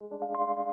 you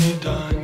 me done.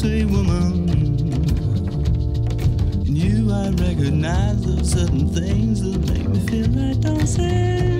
say, woman, you I recognize those certain things that make me feel like dancing.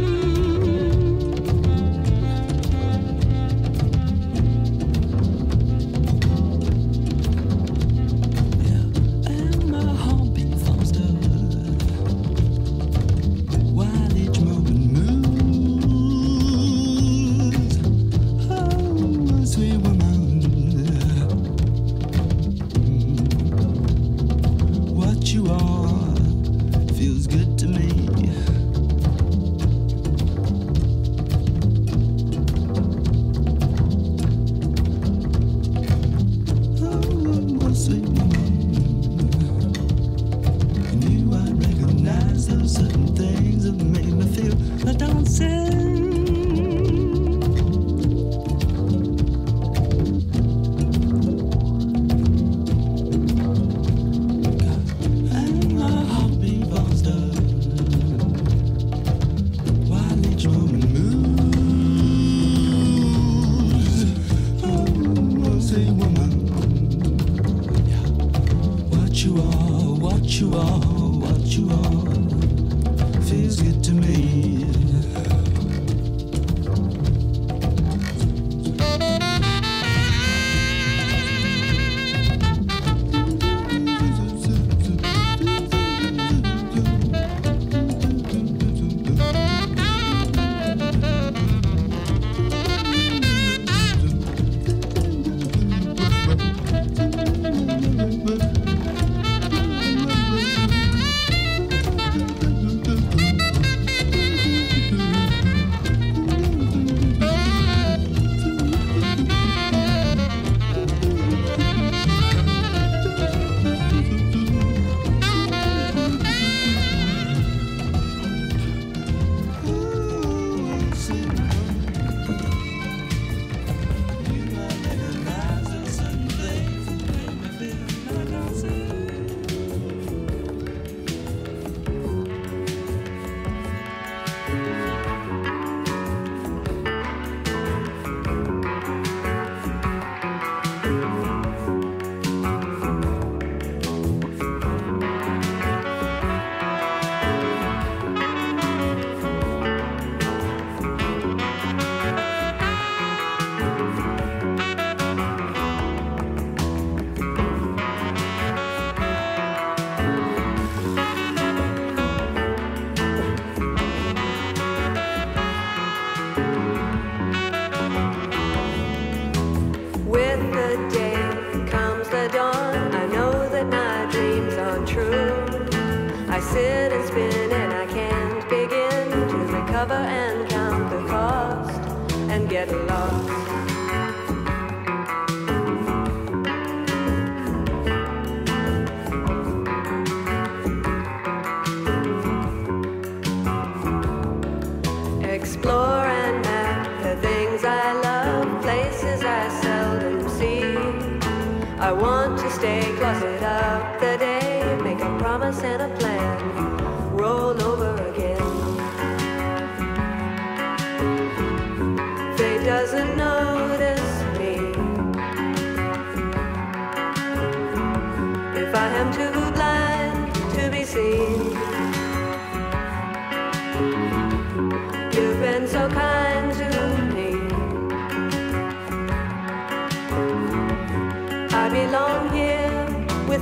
I want to stay closet up the day, make a promise and a plan.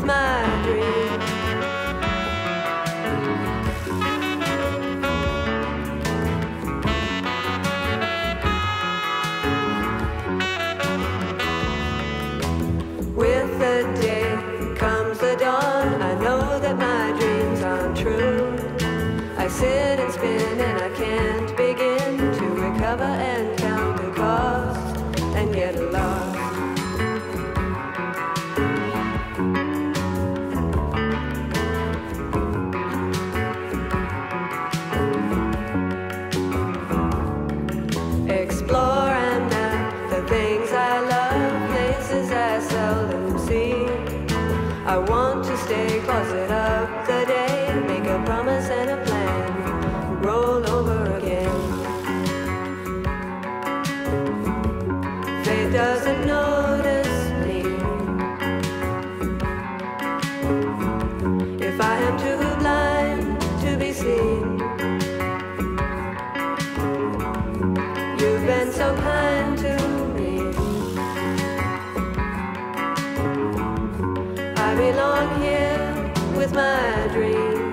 mine. belong here with my dream.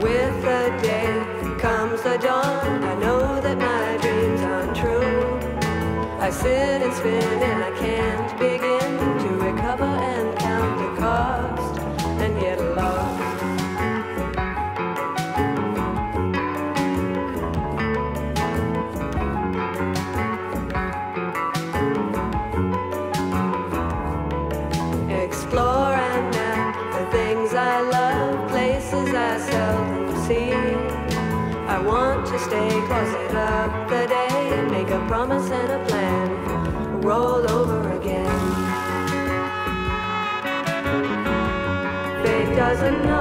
With the day comes the dawn. I know that my dreams aren't true. I sit and spin. Fate